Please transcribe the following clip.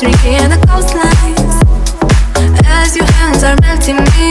Streaking the coastlines As your hands are melting me.